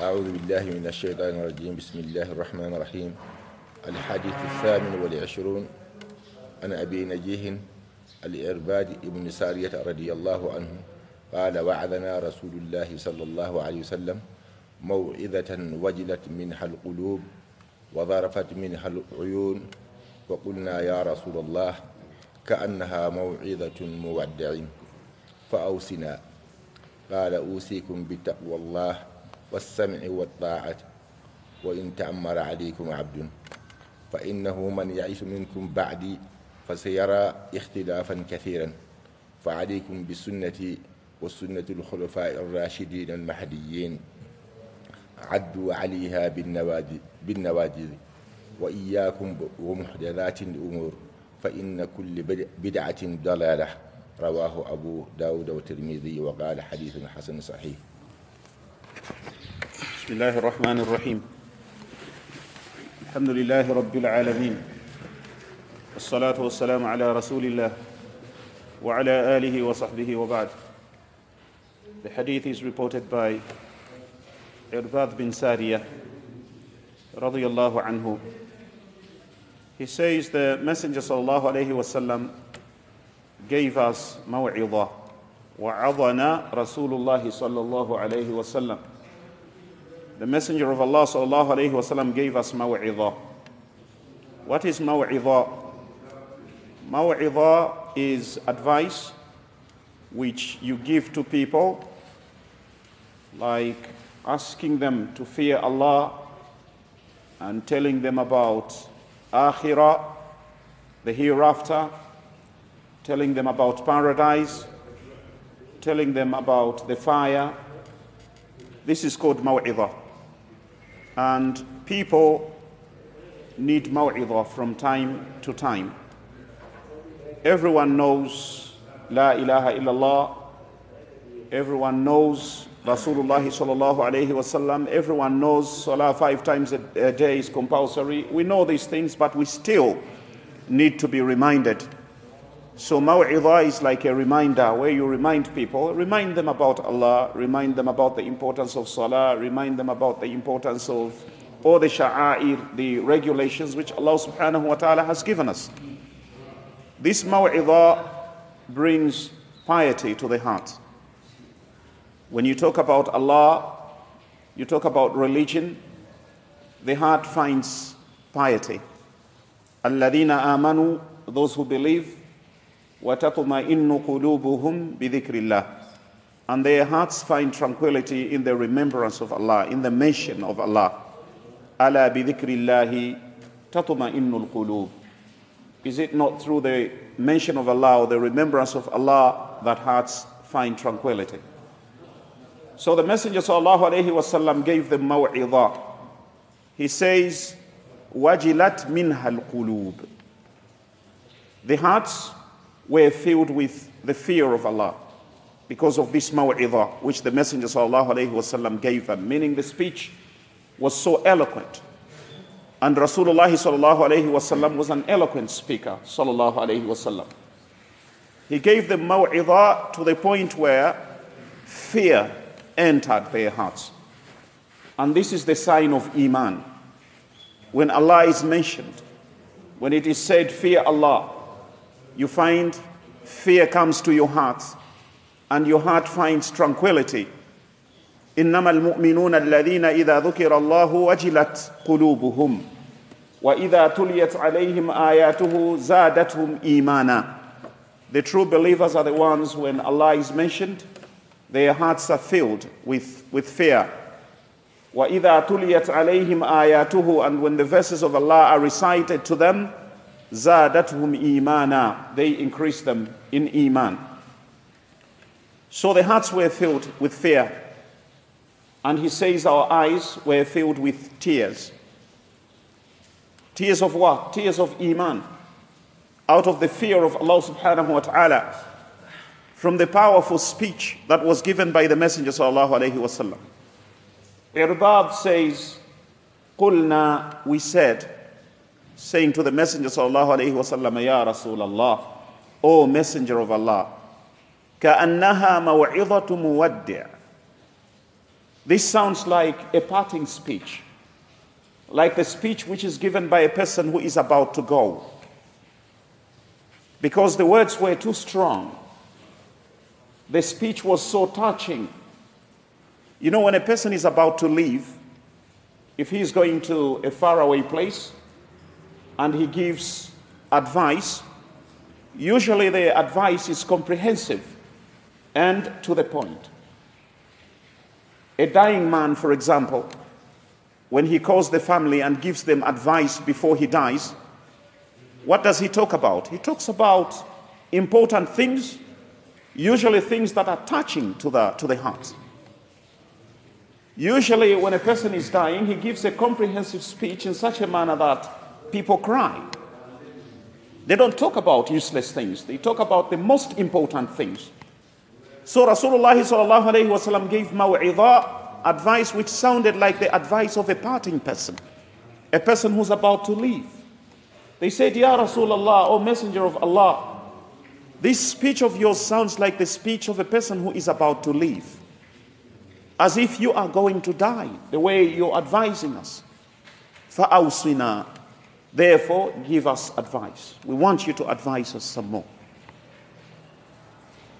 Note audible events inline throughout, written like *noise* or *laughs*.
أعوذ بالله من الشيطان الرجيم. بسم الله الرحمن الرحيم. الحديث الثامن والعشرون. عن أبي نجيه الإرباد ابن سارية رضي الله عنه قال وعظنا رسول الله صلى الله عليه وسلم موعظة وجلت منها القلوب وظرفت منها العيون وقلنا يا رسول الله كأنها موعظة مودع فأوصنا. قال أوصيكم بتقوى الله والسمع والطاعة. وإن تأمر عليكم عبد فإنه من يعيش منكم بعدي فسيرى اختلافا كثيرا. فعليكم بسنتي وسنة الخلفاء الراشدين المهديين. عدوا عليها بالنواجذ وإياكم ومحدثات الأمور. فإن كل بدعة ضلالة. رواه أبو داود والترمذي وقال حديث حسن صحيح. بسم الله الرحمن الرحيم الحمد لله رب العالمين والصلاة والسلام على رسول الله وعلى آله وصحبه وبعد The hadith is reported by Irbad bin Sariyah radiyallahu anhu. He says the Messenger sallallahu alayhi wasallam gave us maw'idah وعظنا رسول الله صلى الله عليه وسلم The Messenger of Allah sallallahu alayhi wasallam gave us maw'idah. What is maw'idah? Maw'idah is advice which you give to people like asking them to fear Allah and telling them about akhirah, the hereafter, telling them about paradise, telling them about the fire. This is called maw'idah. And people need maw'idah from time to time. Everyone knows La ilaha illallah. Everyone knows Rasulullah sallallahu alayhi wasallam. Everyone knows Salah five times a, a day is compulsory. We know these things, but we still need to be reminded. So maw'idah is like a reminder where you remind people, remind them about Allah, remind them about the importance of Salah, remind them about the importance of all the sha'air, the regulations which Allah subhanahu wa ta'ala has given us. This maw'idah brings piety to the heart. When you talk about Allah, you talk about religion, the heart finds piety. Alladina amanu, those who believe, وَتَطْمَئِنُّ قُلُوبُهُمْ بِذِكْرِ اللَّهِ And their hearts find tranquility in the remembrance of Allah, in the mention of Allah. أَلَا بِذِكْرِ اللَّهِ تَطْمَئِنُّ الْقُلُوبُ Is it not through the mention of Allah or the remembrance of Allah that hearts find tranquility? So the Messenger sallallahu alayhi wasallam gave them maw'idah. He says, wajilat minha al-qulub. The hearts were filled with the fear of Allah because of this maw'idah which the Messenger wasallam gave them, meaning the speech was so eloquent. And Rasulullah wasallam was an eloquent speaker. He gave them maw'idah to the point where fear entered their hearts. And this is the sign of Iman. When Allah is mentioned, when it is said, Fear Allah, you find fear comes to your heart and your heart finds tranquility. إنما المؤمنون الذين إذا ذكر الله وجلت قلوبهم وإذا تليت عليهم آياته زادتهم إيمانا The true believers are the ones when Allah is mentioned, their hearts are filled with, with fear. وَإِذَا تُلِيَتْ عَلَيْهِمْ آيَاتُهُ And when the verses of Allah are recited to them, زادتهم إيمانا. They increased them in iman. So their hearts were filled with fear and he says our eyes were filled with tears. Tears of what? Tears of iman. Out of the fear of Allah subhanahu wa ta'ala. From the powerful speech that was given by the messenger sallallahu alaihi The Irbad says qulna we said saying to the Messenger sallallahu alaihi wasallam, "Ya Rasulullah, O Messenger of Allah, كأنها موعظة مودع." This sounds like a parting speech, like the speech which is given by a person who is about to go. Because the words were too strong, the speech was so touching. You know, when a person is about to leave, if he is going to a faraway place and he gives advice, usually the advice is comprehensive and to the point. A dying man, for example, when he calls the family and gives them advice before he dies, what does he talk about? He talks about important things, usually things that are touching to the, to the heart. Usually, when a person is dying, he gives a comprehensive speech in such a manner that people cry. They don't talk about useless things, they talk about the most important things. So Rasulullah wasallam gave maw'idah, advice which sounded like the advice of a parting person, a person who's about to leave. They said, Ya Rasulullah, O Messenger of Allah, this speech of yours sounds like the speech of a person who is about to leave. As if you are going to die, the way you're advising us. فَأَوْصِنَا Therefore, give us advice. We want you to advise us some more.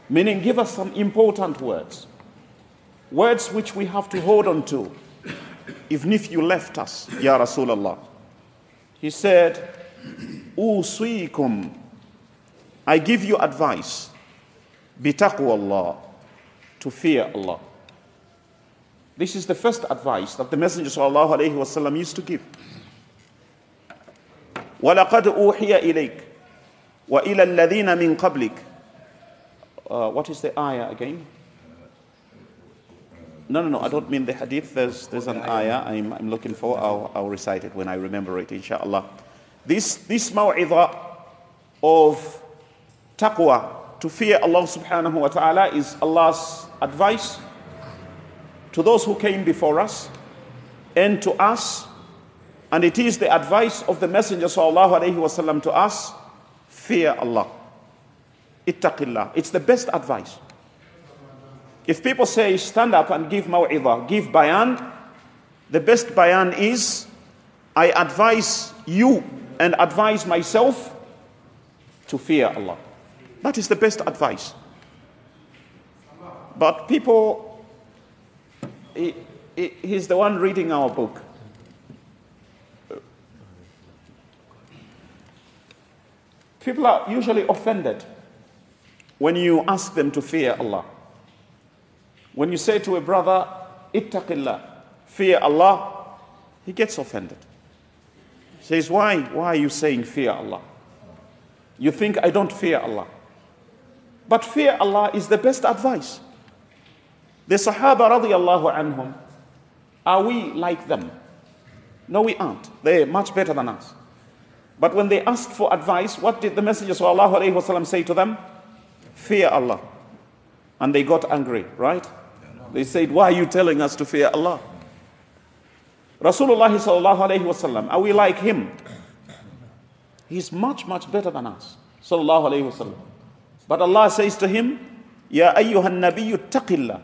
Meaning, give us some important words, words which we have to hold on to, even if you left us, Ya Rasulullah. He said, Usuikum, I give you advice, bitaqwallah, to fear Allah. This is the first advice that the Messenger of Allah used to give. وَلَقَدْ أُوحِيَ إِلَيْكَ وَإِلَى الَّذِينَ مِنْ قَبْلِكَ uh, what is the ayah again? No, no, no, I don't mean the hadith. There's, there's an ayah I'm, I'm looking for. I'll, I'll recite it when I remember it, inshallah. This, this maw'idah of taqwa, to fear Allah subhanahu wa ta'ala, is Allah's advice to those who came before us and to us. and it is the advice of the Messenger wasallam to us, fear Allah. Ittaqillah. It's the best advice. If people say, stand up and give maw'idah, give bayan, the best bayan is, I advise you and advise myself to fear Allah. That is the best advice. But people, he, he, he's the one reading our book. People are usually offended when you ask them to fear Allah. When you say to a brother, ittaqillah, fear Allah, he gets offended. He says, why, why are you saying fear Allah? You think I don't fear Allah. But fear Allah is the best advice. The Sahaba radiallahu anhum, are we like them? No, we aren't. They're much better than us. But when they asked for advice, what did the Messenger of say to them? Fear Allah. And they got angry, right? They said, Why are you telling us to fear Allah? Rasulullah wasallam, are we like him? He's much, much better than us. Sallallahu alayhi wasallam. But Allah says to him, Ya ayyuhan nabiyyu taqillah.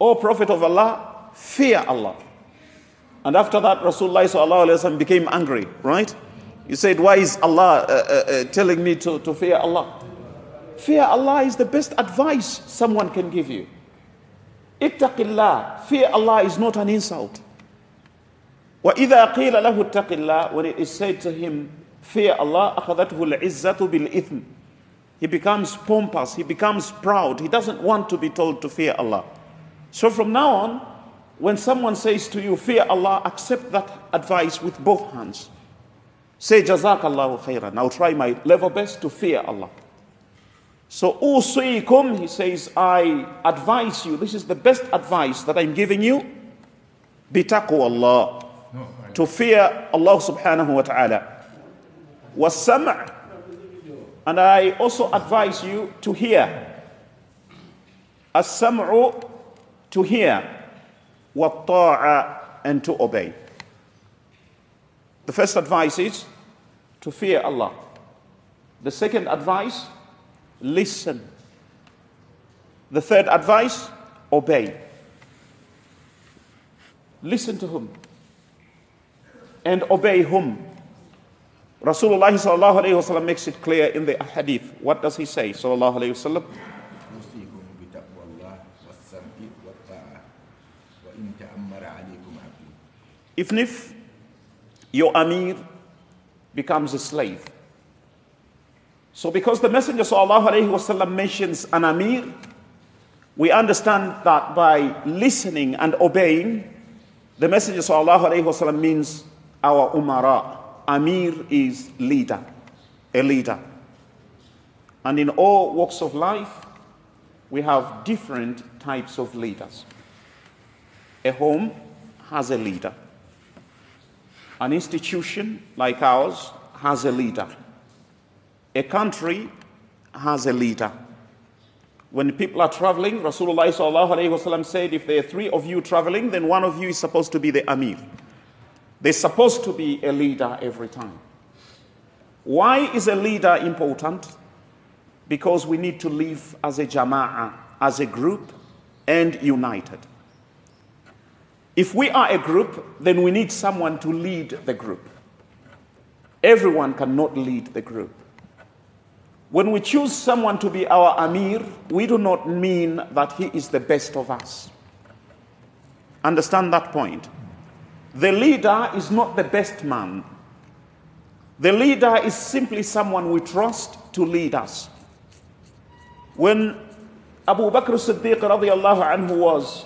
O Prophet of Allah, fear Allah. And after that, Rasulullah sallallahu alayhi wasallam became angry, right? He said, Why is Allah uh, uh, uh, telling me to, to fear Allah? Fear Allah is the best advice someone can give you. Ittaqillah. Fear Allah is not an insult. وَإِذَا قِيلَ لَهُ اتَّقِ اللَّهِ When it is said to him, fear Allah, أَخَذَتْهُ الْعِزَّةُ بِالْإِثْمِ He becomes pompous, he becomes proud, he doesn't want to be told to fear Allah. So from now on, when someone says to you, fear Allah, accept that advice with both hands. Say, Jazakallahu khairan. I'll try my level best to fear Allah. So, usikum, he says, I advise you, this is the best advice that I'm giving you, bitaqwa Allah, to fear Allah subhanahu wa ta'ala. Was-sam' and I also advise you to hear. As-sam'u, to hear. Wa-ta'a, and to obey. The first advice is to fear Allah. The second advice, listen. The third advice, obey. Listen to whom? And obey whom? Rasulullah sallallahu alayhi wasallam makes it clear in the hadith. What does he say? Sallallahu alayhi wasallam. Even if your Amir becomes a slave. So, because the Messenger wasallam mentions an Amir, we understand that by listening and obeying, the Messenger wasallam means our Umara. Amir is leader, a leader. And in all walks of life, we have different types of leaders. A home has a leader. An institution like ours has a leader. A country has a leader. When people are traveling, Rasulullah said, if there are three of you traveling, then one of you is supposed to be the Amir. There's supposed to be a leader every time. Why is a leader important? Because we need to live as a jama'ah, as a group, and united. If we are a group, then we need someone to lead the group. Everyone cannot lead the group. When we choose someone to be our Amir, we do not mean that he is the best of us. Understand that point. The leader is not the best man. The leader is simply someone we trust to lead us. When Abu Bakr Siddiq radiallahu anhu was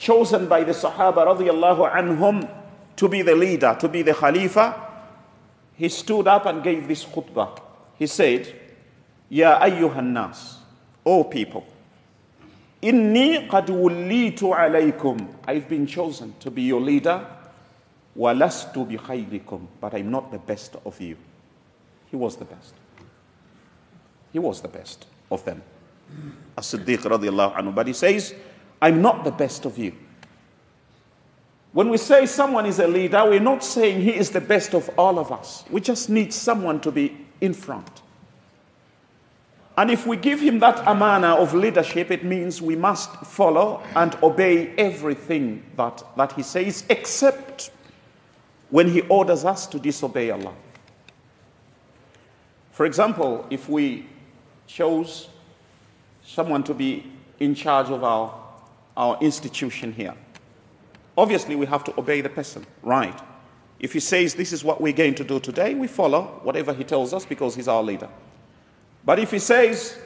chosen by the Sahaba radiallahu anhum to be the leader, to be the Khalifa, he stood up and gave this khutbah. He said, Ya ayyuhan nas, O people, inni qad wullitu alaykum. I've been chosen to be your leader. Walastu bi khayrikum, but I'm not the best of you. He was the best. He was the best of them. As-Siddiq radiallahu anhu. But he says, I'm not the best of you. When we say someone is a leader, we're not saying he is the best of all of us. We just need someone to be in front. And if we give him that amana of leadership, it means we must follow and obey everything that, that he says, except when he orders us to disobey Allah. For example, if we chose someone to be in charge of our, our institution here, obviously we have to obey the person, right? If he says this is what we're going to do today, we follow whatever he tells us because he's our leader. But if he says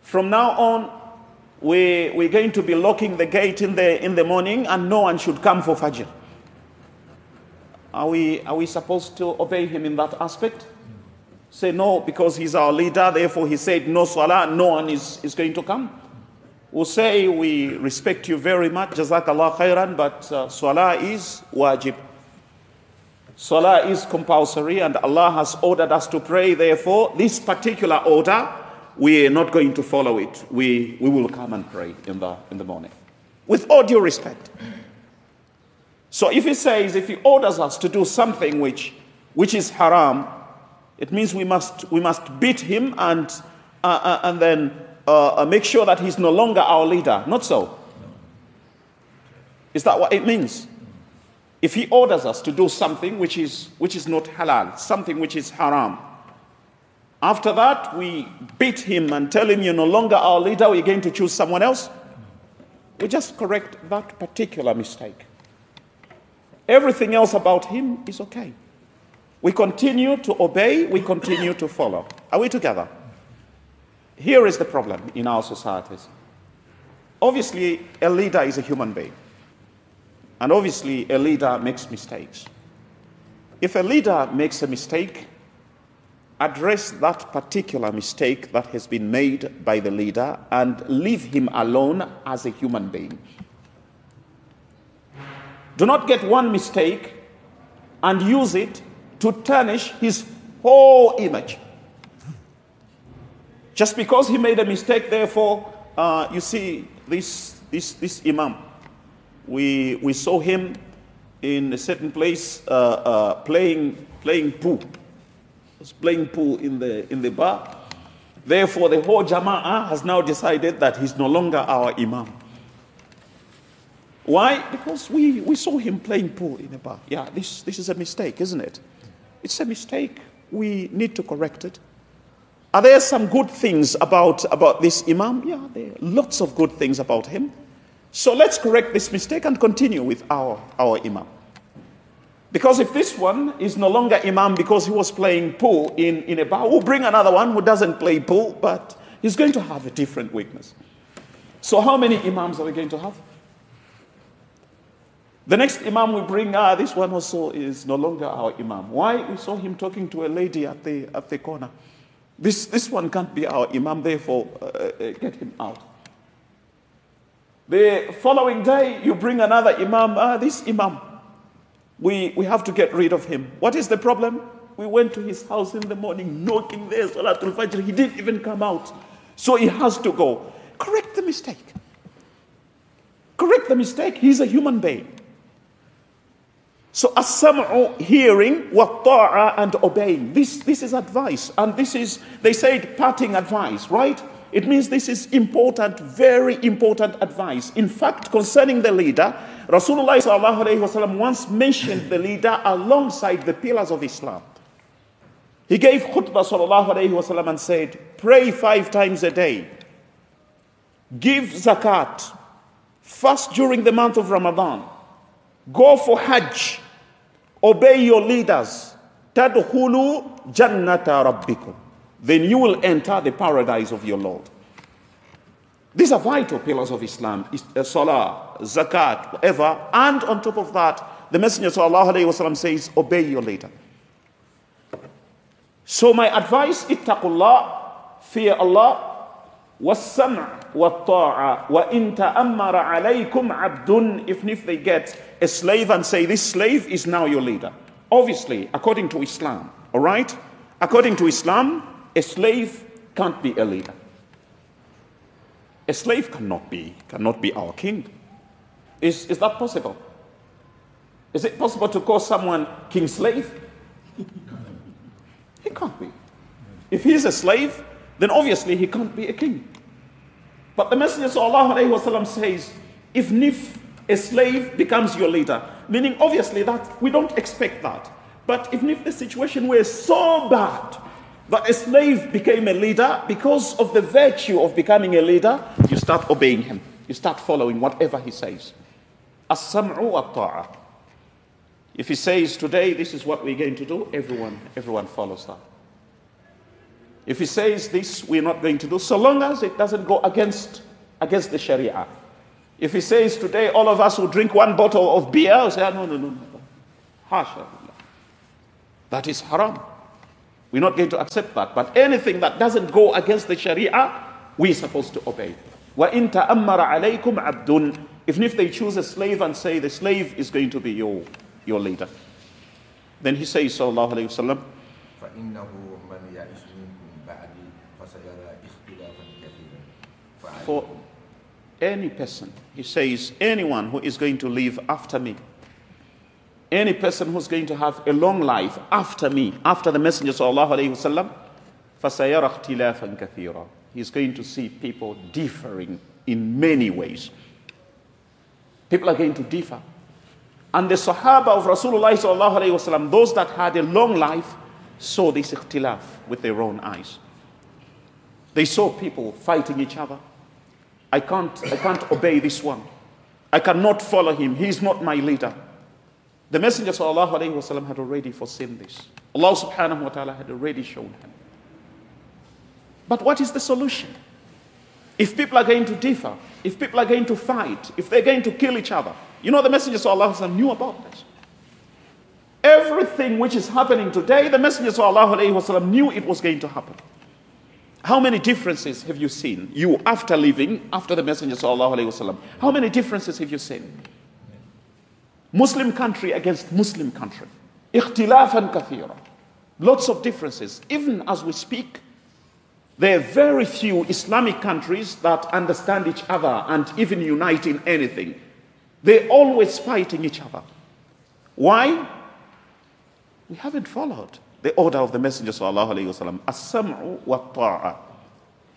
from now on we, we're going to be locking the gate in the, in the morning and no one should come for Fajr, are we, are we supposed to obey him in that aspect? Say no because he's our leader, therefore he said no salah, no one is, is going to come. We'll say we respect you very much, jazakallah khairan, but uh, salah is wajib. Salah is compulsory and Allah has ordered us to pray. Therefore, this particular order, we are not going to follow it. We, we will come and pray in the, in the morning. With all due respect. So if he says, if he orders us to do something which, which is haram, it means we must, we must beat him and, uh, uh, and then uh, make sure that he's no longer our leader. Not so. Is that what it means? If he orders us to do something which is, which is not halal, something which is haram, after that we beat him and tell him you're no longer our leader, we're going to choose someone else, we just correct that particular mistake. Everything else about him is okay. We continue to obey, we continue to follow. Are we together? Here is the problem in our societies. Obviously, a leader is a human being. And obviously, a leader makes mistakes. If a leader makes a mistake, address that particular mistake that has been made by the leader and leave him alone as a human being. Do not get one mistake and use it to tarnish his whole image. Just because he made a mistake, therefore, uh, you see, this, this, this Imam, we, we saw him in a certain place uh, uh, playing, playing pool. Was playing pool in the, in the bar. Therefore, the whole Jama'ah has now decided that he's no longer our Imam. Why? Because we, we saw him playing pool in a bar. Yeah, this, this is a mistake, isn't it? It's a mistake. We need to correct it. Are there some good things about, about this Imam? Yeah, there are lots of good things about him. So let's correct this mistake and continue with our, our Imam. Because if this one is no longer Imam because he was playing pool in, in a bar, we'll bring another one who doesn't play pool, but he's going to have a different weakness. So, how many Imams are we going to have? The next Imam we bring, ah, this one also is no longer our Imam. Why? We saw him talking to a lady at the, at the corner. This, this one can't be our Imam, therefore, uh, uh, get him out. The following day, you bring another Imam, ah, this Imam we, we have to get rid of him. What is the problem? We went to his house in the morning, knocking there, Salatul Fajr. He didn't even come out. So he has to go. Correct the mistake. Correct the mistake. He's a human being. So as-sam'u, hearing, wa ta'a, and obeying. This, this is advice. And this is, they said, parting advice, right? It means this is important, very important advice. In fact, concerning the leader, Rasulullah once mentioned the leader alongside the pillars of Islam. He gave khutbah وسلم, and said, Pray five times a day, give zakat, fast during the month of Ramadan, go for Hajj, obey your leaders, tadkhulu jannata rabbikum then you will enter the paradise of your Lord. These are vital pillars of Islam uh, Salah, Zakat, whatever. And on top of that, the Messenger وسلم, says, Obey your leader. So, my advice, ittaqullah, fear Allah, والسمع والطاعة وإن تأمر عليكم عبد even if they get a slave and say this slave is now your leader obviously according to Islam all right according to Islam a slave can't be a leader. A slave cannot be, cannot be our king. Is, is that possible? Is it possible to call someone king slave? *laughs* He can't be. If he is a slave, then obviously he can't be a king. But the Messenger وسلم, says, if Nif, a slave, becomes your leader, meaning obviously that we don't expect that. But if Nif, the situation were so bad but a slave became a leader because of the virtue of becoming a leader, you start obeying him. You start following whatever he says. As-sam'u wa If he says today this is what we're going to do, everyone, everyone follows that. If he says this we're not going to do, so long as it doesn't go against, against the Sharia. If he says today all of us will drink one bottle of beer, I'll say, no, no, no, no. Hasha. That is haram. We're not going to accept that. But anything that doesn't go against the Sharia, we're supposed to obey. وَإِن تَأَمَّرَ عَلَيْكُمْ عَبْدٌ Even if they choose a slave and say the slave is going to be your, your leader. Then he says, sallallahu alayhi wa sallam, For any person, he says, anyone who is going to live after me, any person who's going to have a long life after me, after the Messenger sallallahu alaihi wasallam, فَسَيَرَ اخْتِلَافًا كَثِيرًا He's going to see people differing in many ways. People are going to differ. And the Sahaba of Rasulullah sallallahu alaihi wasallam, those that had a long life, saw this ikhtilaf with their own eyes. They saw people fighting each other. I can't, I can't obey this one. I cannot follow him. He's not my leader. The Messenger وسلم, had already foreseen this. Allah subhanahu wa ta'ala had already shown him. But what is the solution? If people are going to differ, if people are going to fight, if they're going to kill each other, you know the Messenger وسلم, knew about this. Everything which is happening today, the Messenger وسلم, knew it was going to happen. How many differences have you seen? You after living, after the Messenger wasallam. How many differences have you seen? Muslim country against Muslim country. Ikhtilafan kathira. Lots of differences. Even as we speak, there are very few Islamic countries that understand each other and even unite in anything. They're always fighting each other. Why? We haven't followed the order of the Messenger sallallahu alaihi wasallam. As-sam'u wa ta'a.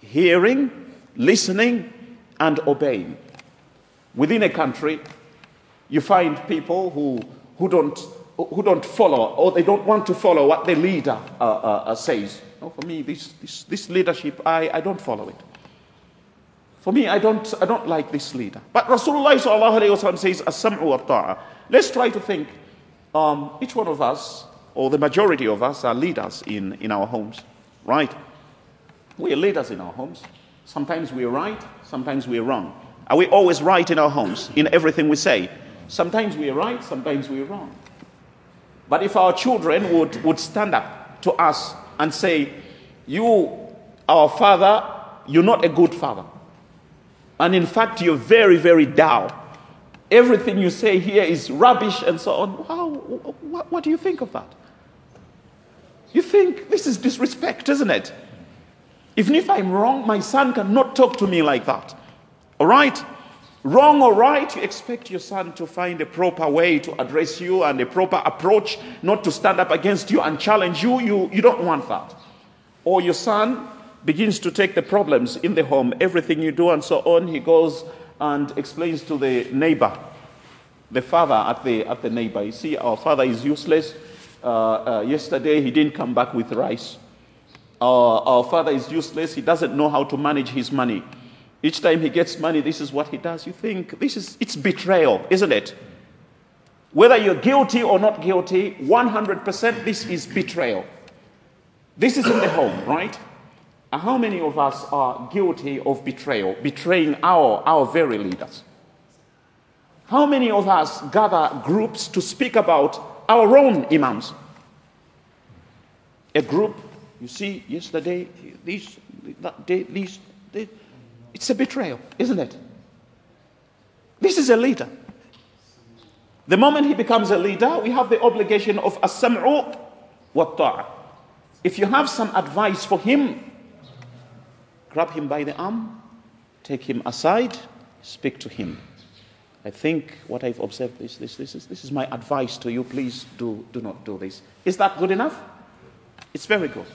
Hearing, listening, and obeying. Within a country, You find people who, who, don't, who don't follow or they don't want to follow what the leader uh, uh, uh says. No, for me, this, this, this leadership, I, I don't follow it. For me, I don't, I don't like this leader. But Rasulullah says, As-sam'u wa Let's try to think. Um, each one of us, or the majority of us, are leaders in, in our homes, right? We are leaders in our homes. Sometimes we are right, sometimes we are wrong. Are we always right in our homes, in everything we say? Sometimes we are right, sometimes we are wrong. But if our children would, would stand up to us and say, You, our father, you're not a good father. And in fact, you're very, very down. Everything you say here is rubbish and so on. Wow, what do you think of that? You think this is disrespect, isn't it? Even if I'm wrong, my son cannot talk to me like that. All right? Wrong or right, you expect your son to find a proper way to address you and a proper approach, not to stand up against you and challenge you. You, you don't want that. Or your son begins to take the problems in the home, everything you do and so on, he goes and explains to the neighbor, the father at the, at the neighbor. You see, our father is useless. Uh, uh, yesterday he didn't come back with rice. Our, our father is useless. He doesn't know how to manage his money. Each time he gets money, this is what he does. You think this is it's betrayal, isn't it? Whether you're guilty or not guilty, 100% this is betrayal. This is in the home, right? how many of us are guilty of betrayal, betraying our, our very leaders? How many of us gather groups to speak about our own imams? A group, you see, yesterday, these, that day, these, it's a betrayal, isn't it? This is a leader. The moment he becomes a leader, we have the obligation of as-sam'u wa If you have some advice for him, grab him by the arm, take him aside, speak to him. I think what I've observed is this, this, is, this is my advice to you. Please do, do not do this. Is that good enough? It's very good.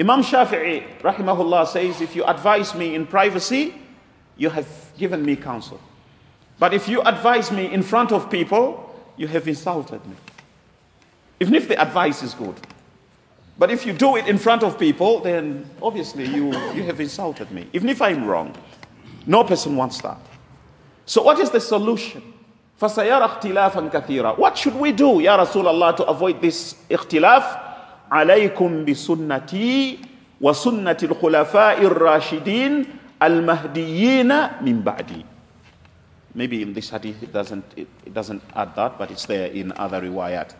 Imam Shafi'i, rahimahullah, says, if you advise me in privacy, you have given me counsel. But if you advise me in front of people, you have insulted me. Even if the advice is good. But if you do it in front of people, then obviously you, you have insulted me, even if I'm wrong. No person wants that. So, what is the solution? فَسَيَرَ اخْتِلَافًا كَثِيرًا What should we do, Ya Rasulullah, to avoid this ikhtilaf? عليكم بسنتي وسنة الخلفاء الراشدين المهديين من بعدي. Maybe in this hadith it doesn't, it, it doesn't add that, but it's there in other riwayat.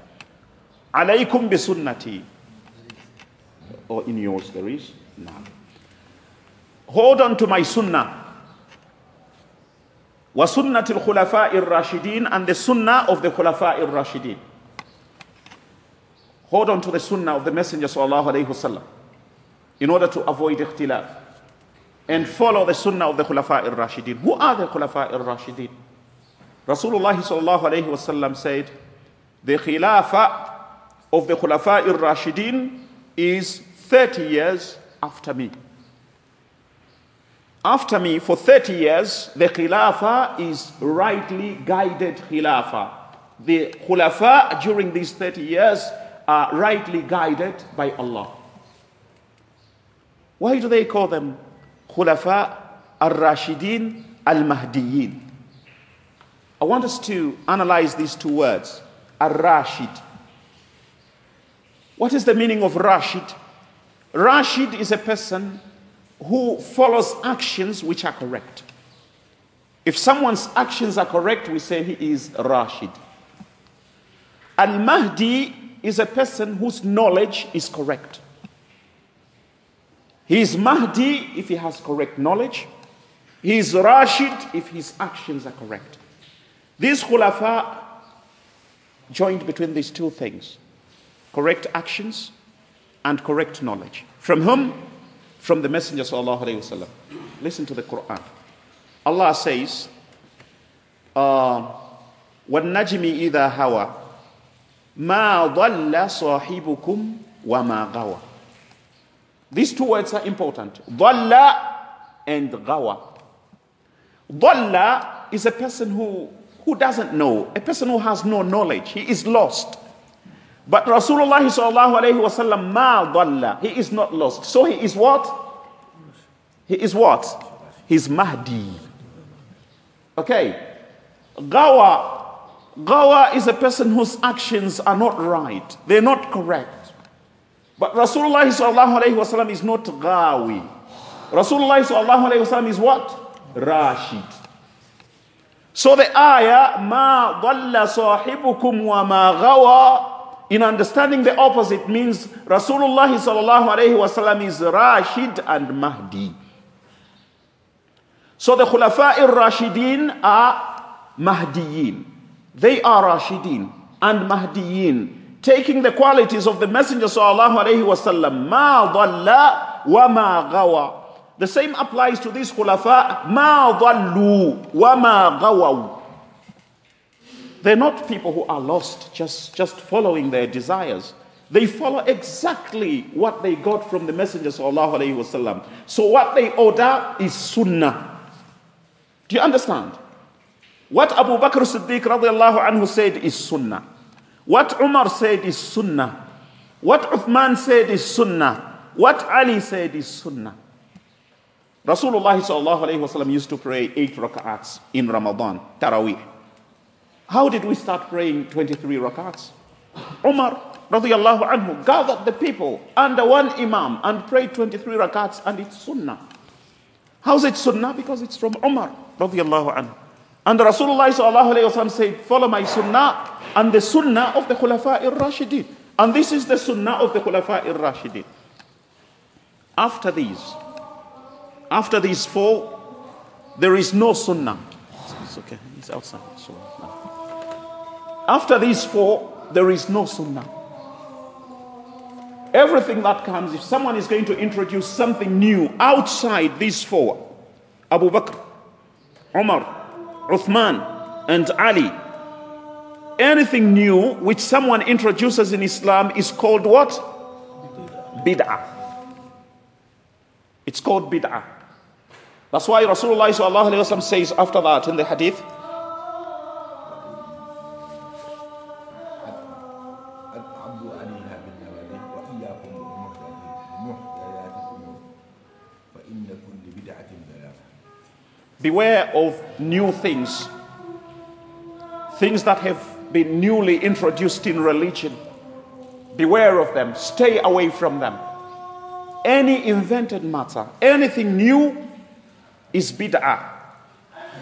عليكم بسنتي or in yours there is? No. Hold on to my sunnah. وسنة الخلفاء الراشدين and the sunnah of the khulafa al-rashidin. Hold on to the sunnah of the Messenger sallallahu alayhi wasallam in order to avoid ikhtilaf and follow the sunnah of the khulafa al-rashidin. Who are the khulafa al-rashidin? Rasulullah sallallahu alayhi wasallam said, the khilafah of the khulafa al-rashidin is 30 years after me. After me, for 30 years, the Khilafah is rightly guided Khilafah. The Khulafa during these 30 years are rightly guided by Allah. Why do they call them Khulafa al-Rashidin al-Mahdiyin? I want us to analyze these two words. Al-Rashid. What is the meaning of Rashid? Rashid is a person who follows actions which are correct. If someone's actions are correct, we say he is Rashid. Al Mahdi is a person whose knowledge is correct. He is Mahdi if he has correct knowledge. He is Rashid if his actions are correct. These khulafa joined between these two things correct actions and correct knowledge. From whom? From the Messenger sallallahu alayhi wasallam. Listen to the Quran. Allah says, uh, وَالنَّجْمِ إِذَا هَوَى مَا ضَلَّ صَاحِبُكُمْ وَمَا غَوَى These two words are important. ضَلَّ and غَوَى. ضَلَّ is a person who, who doesn't know, a person who has no knowledge. He is lost. But Rasulullah sallallahu alayhi wasallam ma dhalla. He is not lost. So he is what? He is what? He's Mahdi. Okay. Gawa. Gawa is a person whose actions are not right. They're not correct. But Rasulullah sallallahu alayhi wasallam is not Gawi. Rasulullah sallallahu alayhi wasallam is what? Rashid. So the ayah, ma dhalla sahibukum wa ma gawa, in understanding the opposite means Rasulullah sallallahu alayhi wasallam is Rashid and Mahdi. So the Khulafa ar-Rashidin are Mahdiyin. They are Rashidin and Mahdiyin, taking the qualities of the Messenger sallallahu alayhi wasallam. Ma dhalla wa ma gawa. The same applies to these khulafa. Ma dhallu wa ma gawaw. They're not people who are lost, just, just following their desires. They follow exactly what they got from the Messenger wasallam. So what they order is sunnah. Do you understand? What Abu Bakr Siddiq radiallahu anhu said is sunnah. What Umar said is sunnah. What Uthman said is sunnah. What Ali said is sunnah. Rasulullah sallallahu alayhi wasallam used to pray eight rak'ats in Ramadan, Taraweeh. How did we start praying 23 rak'ats? Umar radiallahu anhu gathered the people under one imam and prayed 23 rak'ats and it's sunnah. How's it sunnah? Because it's from Umar radiallahu anhu. And Rasulullah sallallahu alayhi wasallam said, follow my sunnah and the sunnah of the Khulafa ir-Rashidin. And this is the sunnah of the Khulafa ir-Rashidin. After these, after these four, there is no sunnah. It's okay, it's outside. No. After these four, there is no sunnah. Everything that comes, if someone is going to introduce something new outside these four, Abu Bakr, Umar, Uthman, and Ali, anything new which someone introduces in Islam is called what? Bid'ah. It's called bid'ah. That's why Rasulullah says after that in the hadith, Beware of new things, things that have been newly introduced in religion. Beware of them, stay away from them. Any invented matter, anything new is bid'ah.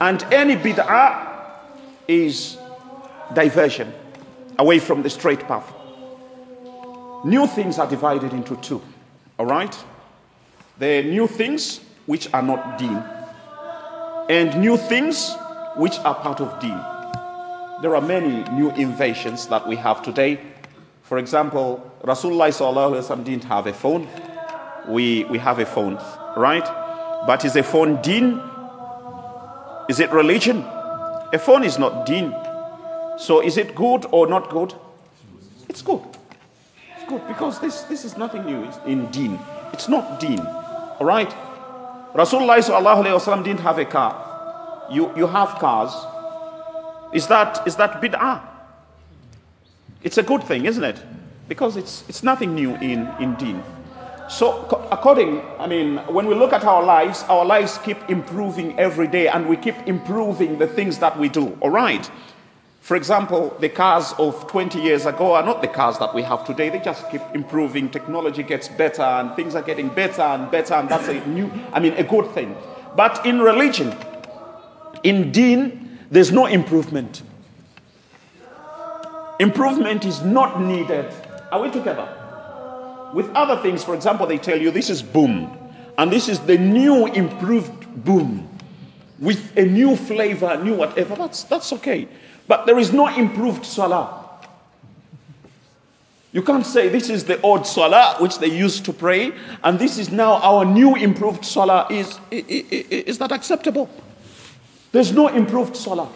And any bid'ah is diversion away from the straight path. New things are divided into two. All right? There are new things which are not deen, and new things which are part of deen. There are many new inventions that we have today. For example, Rasulullah didn't have a phone. We, we have a phone, right? But is a phone deen? Is it religion? A phone is not deen. So is it good or not good? It's good. It's good because this, this is nothing new in deen. It's not deen. All right? Rasulullah didn't have a car. You, you have cars. Is that, is that bid'ah? It's a good thing, isn't it? Because it's, it's nothing new in, in deen. So, according, I mean, when we look at our lives, our lives keep improving every day and we keep improving the things that we do, all right? For example, the cars of 20 years ago are not the cars that we have today. They just keep improving. Technology gets better and things are getting better and better, and that's a new, I mean, a good thing. But in religion, in deen, there's no improvement. Improvement is not needed. Are we together? With other things, for example, they tell you this is boom, and this is the new improved boom with a new flavor, new whatever. That's, that's okay. But there is no improved salah. You can't say this is the old salah which they used to pray, and this is now our new improved salah. Is, is, is that acceptable? There's no improved salah.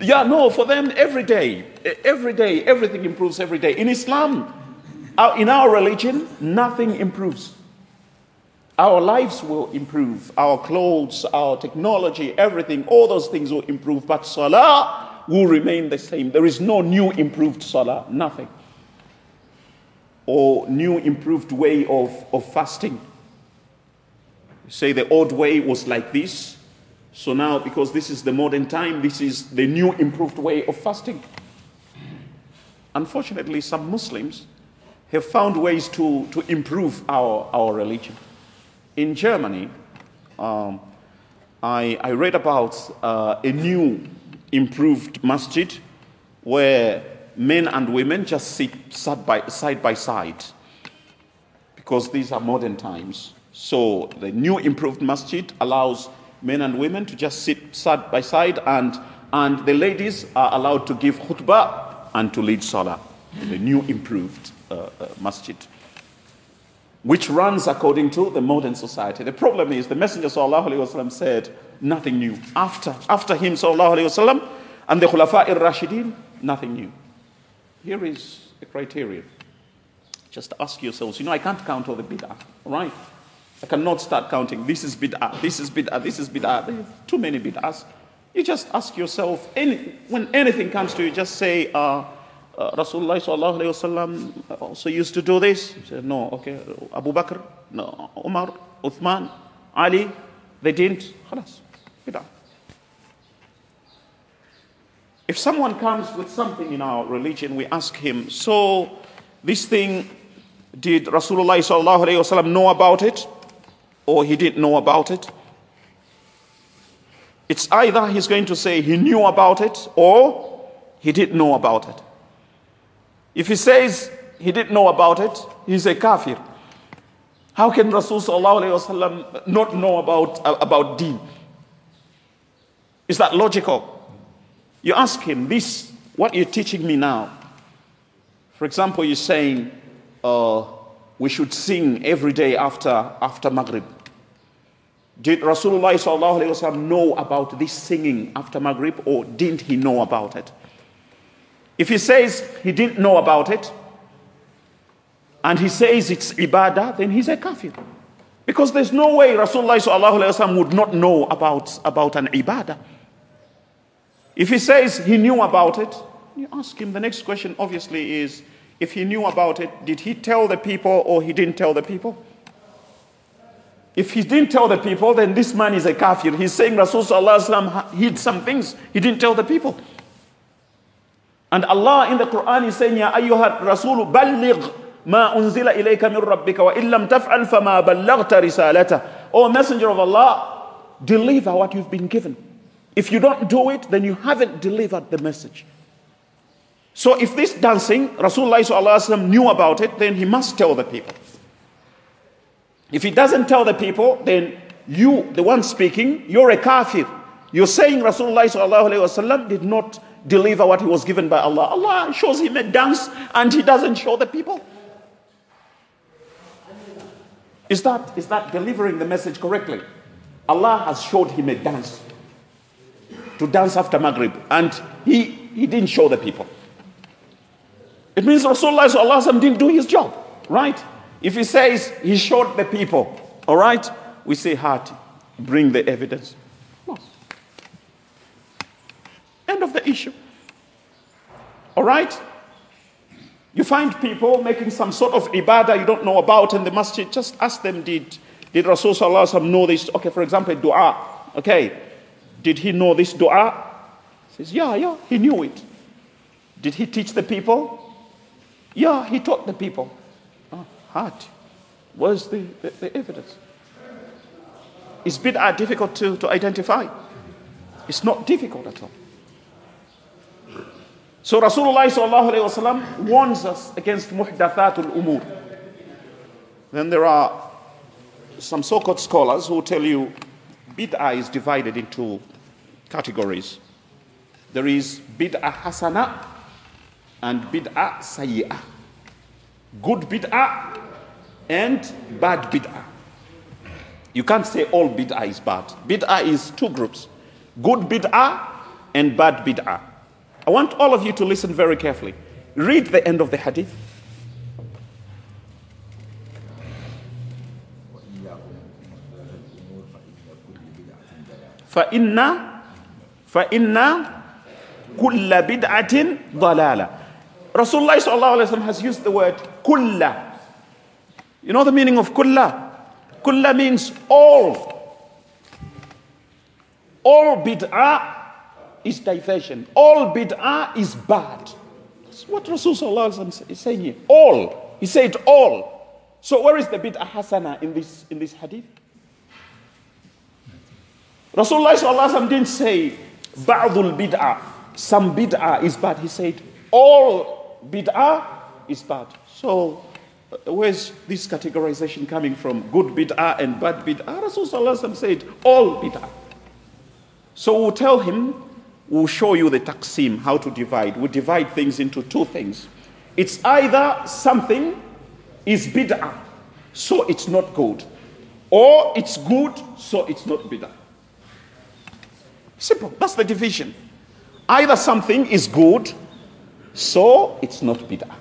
Yeah, no, for them, every day, every day, everything improves every day. In Islam, uh, in our religion, nothing improves. Our lives will improve. Our clothes, our technology, everything, all those things will improve. But salah will remain the same. There is no new improved salah, nothing. Or new improved way of, of fasting. Say the old way was like this. So now, because this is the modern time, this is the new improved way of fasting. Unfortunately, some Muslims have found ways to, to improve our, our religion. In Germany, um, I, I read about uh, a new improved masjid where men and women just sit side by, side by side because these are modern times. So the new improved masjid allows men and women to just sit side by side and, and the ladies are allowed to give khutbah and to lead salah. In the new improved uh, uh, masjid which runs according to the modern society. The problem is the Messenger وسلم, said nothing new. After, after him وسلم, and the Khulafa al-Rashidin, nothing new. Here is a criterion. Just ask yourselves, you know, I can't count all the bid'ah, all right? I cannot start counting, this is bid'ah, this is bid'ah, this is bid'ah. There are too many bid'ahs. You just ask yourself, any, when anything comes to you, just say, uh, uh, Rasulullah sallallahu alayhi wasallam also used to do this. He said, no, okay. Abu Bakr, no, Umar, Uthman, Ali, they didn't. Khalas. If someone comes with something in our religion, we ask him, so this thing, did Rasulullah sallallahu alayhi wasallam know about it? Or he didn't know about it? It's either he's going to say he knew about it or he didn't know about it. If he says he didn't know about it, he's a kafir. How can Rasulullah not know about, uh, about deen? Is that logical? You ask him, this, what you're teaching me now. For example, you're saying uh, we should sing every day after, after Maghrib. Did Rasulullah know about this singing after Maghrib or didn't he know about it? If he says he didn't know about it, and he says it's ibadah, then he's a kafir. Because there's no way Rasulullah would not know about, about an ibadah. If he says he knew about it, you ask him, the next question obviously is if he knew about it, did he tell the people or he didn't tell the people? If he didn't tell the people, then this man is a kafir. He's saying Rasulullah hid some things, he didn't tell the people. And Allah in the Quran is saying, Ya ayyuha rasulu balligh ma unzila ilayka min rabbika wa illam taf'al fama ballaghta risalata. O messenger of Allah, deliver what you've been given. If you don't do it, then you haven't delivered the message. So if this dancing, Rasulullah knew about it, then he must tell the people. If he doesn't tell the people, then you, the one speaking, you're a kafir. You're saying Rasulullah did not deliver what he was given by Allah. Allah shows him a dance and he doesn't show the people. Is that, is that delivering the message correctly? Allah has showed him a dance to dance after Maghrib and he, he didn't show the people. It means Rasulullah didn't do his job, right? If he says he showed the people, all right, we say, Heart, bring the evidence. End of the issue. All right? You find people making some sort of ibadah you don't know about in the masjid, just ask them, did, did Rasulullah know this? Okay, for example, dua. Okay, did he know this dua? He says, yeah, yeah, he knew it. Did he teach the people? Yeah, he taught the people. Oh, heart. Where's the, the, the evidence? Is bid'ah difficult to, to identify? It's not difficult at all. So Rasulullah warns us against muhdathatul umur. Then there are some so-called scholars who tell you bid'ah is divided into categories. There is bid'ah hasana and bid'ah sayyi'ah. Good bid'ah and bad bid'ah. You can't say all bid'ah is bad. Bid'ah is two groups. Good bid'ah and bad bid'ah. I want all of you to listen very carefully. Read the end of the hadith. فإن فإن كل بدعة ضلالة Rasulullah الله عليه وسلم has used the word kulla. You know the meaning of kulla? Kulla means all. All bid'ah is diversion. All bid'ah is bad. That's what Rasulullah is saying here. All. He said all. So where is the bid'ah hasana in this, in this hadith? Rasulullah didn't say ba'dul bid'ah. Some bid'ah is bad. He said all bid'ah is bad. So uh, where's this categorization coming from? Good bid'ah and bad bid'ah? Rasulullah said all bid'ah. So we'll tell him, we'll show you the taqsim, how to divide. We divide things into two things. It's either something is bid'ah, so it's not good, or it's good, so it's not bid'ah. Simple. That's the division. Either something is good, so it's not bid'ah,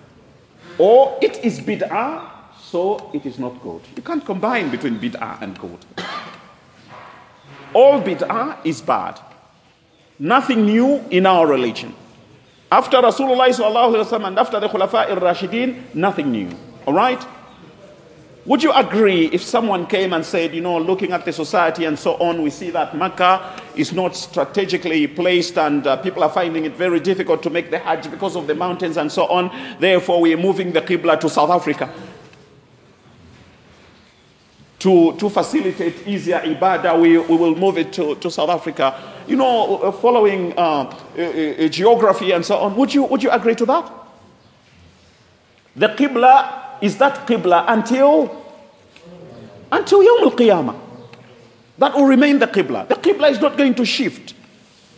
or it is bid'ah, so it is not good. You can't combine between bid'ah and good. All bid'ah is bad. Nothing new in our religion. After Rasulullah and after the Khulafa al-Rashidin, nothing new. All right? Would you agree if someone came and said, you know, looking at the society and so on, we see that Mecca is not strategically placed and uh, people are finding it very difficult to make the Hajj because of the mountains and so on. Therefore, we are moving the Qibla to South Africa to, to facilitate easier ibadah, we, we will move it to, to South Africa. You know, uh, following uh, geography and so on. Would you, would you agree to that? The Qibla is that Qibla until, until Yawm al-Qiyamah. That will remain the Qibla. The Qibla is not going to shift.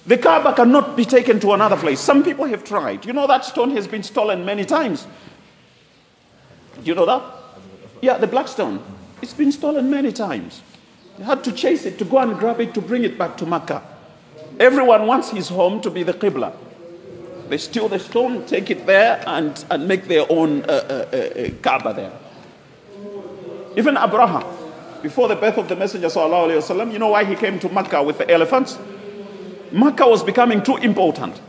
The Kaaba cannot be taken to another place. Some people have tried. You know that stone has been stolen many times. Do you know that? Yeah, the black stone. It's been stolen many times. They had to chase it, to go and grab it, to bring it back to Makkah. Everyone wants his home to be the Qibla. They steal the stone, take it there, and, and make their own uh, uh, uh, uh Kaaba there. Even Abraha, before the birth of the Messenger, وسلم, you know why he came to Makkah with the elephants? Makkah was becoming too important.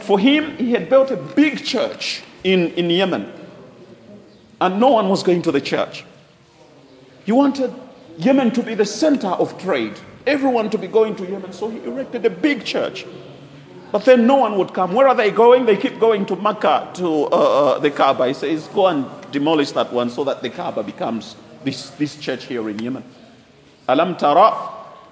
For him, he had built a big church in, in Yemen, and no one was going to the church. He wanted Yemen to be the center of trade, everyone to be going to Yemen. So he erected a big church. But then no one would come. Where are they going? They keep going to Mecca, to uh, uh, the Kaaba. He says, Go and demolish that one so that the Kaaba becomes this, this church here in Yemen. ألم ترى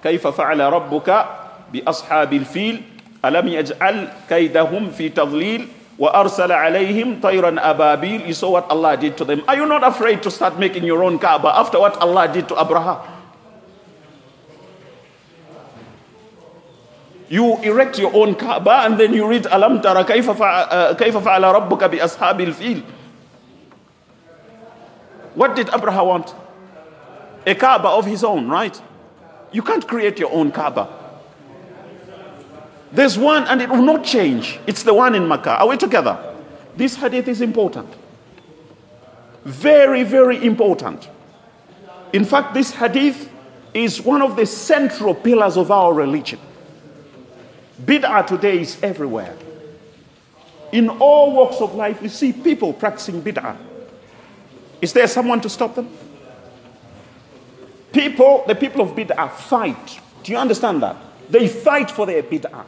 كيف فعل ربك بأصحاب الفيل ألم يجعل كيدهم في تضليل وَأَرْسَلَ عَلَيْهِمْ طَيْرًا أَبَابِيلَ You saw what Allah did to them. Are you not afraid to start making your own Kaaba after what Allah did to Abraha? You erect your own Kaaba and then you read Alam tara kayfa uh, fa'ala rabbuka bi ashabil fil. What did Abraha want? A Kaaba of his own, right? You can't create your own Kaaba. There's one and it will not change. It's the one in Makkah. Are we together? This hadith is important. Very, very important. In fact, this hadith is one of the central pillars of our religion. Bid'ah today is everywhere. In all walks of life, you see people practicing bid'ah. Is there someone to stop them? People, the people of bid'ah fight. Do you understand that? They fight for their bid'ah.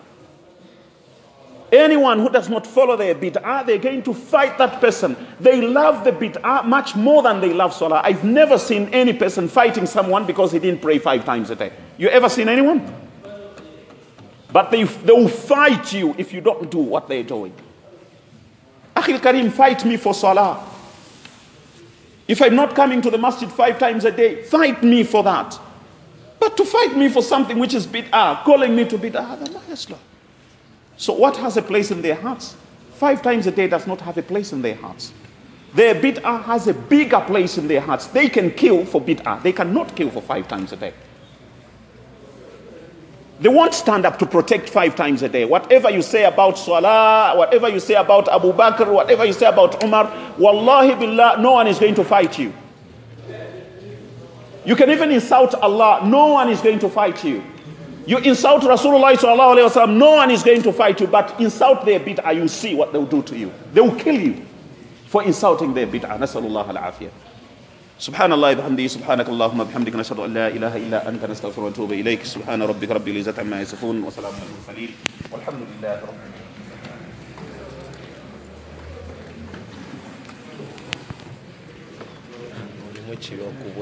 Anyone who does not follow their bid'ah, they're going to fight that person. They love the bid'ah much more than they love salah. I've never seen any person fighting someone because he didn't pray five times a day. You ever seen anyone? But they, they will fight you if you don't do what they're doing. Akhil Karim, fight me for salah. If I'm not coming to the masjid five times a day, fight me for that. But to fight me for something which is bid'ah, calling me to bid'ah, that's not so, what has a place in their hearts? Five times a day does not have a place in their hearts. Their bid'ah has a bigger place in their hearts. They can kill for bid'ah, they cannot kill for five times a day. They won't stand up to protect five times a day. Whatever you say about Salah, whatever you say about Abu Bakr, whatever you say about Umar, Wallahi billah, no one is going to fight you. You can even insult Allah, no one is going to fight you. You insult Rasulullah sallallahu alayhi wasallam, no one is going to fight you, but insult their bid'ah, you see what they will do to you. They will kill you for insulting their bid'ah. Nasallallahu al-afiyah. سبحان الله بحمده سبحانك اللهم بحمدك نشهد ان لا اله الا انت نستغفرك ونتوب اليك سبحان ربك رب العزه عما يصفون وسلام على المرسلين والحمد لله رب العالمين mulimu kibi okubwa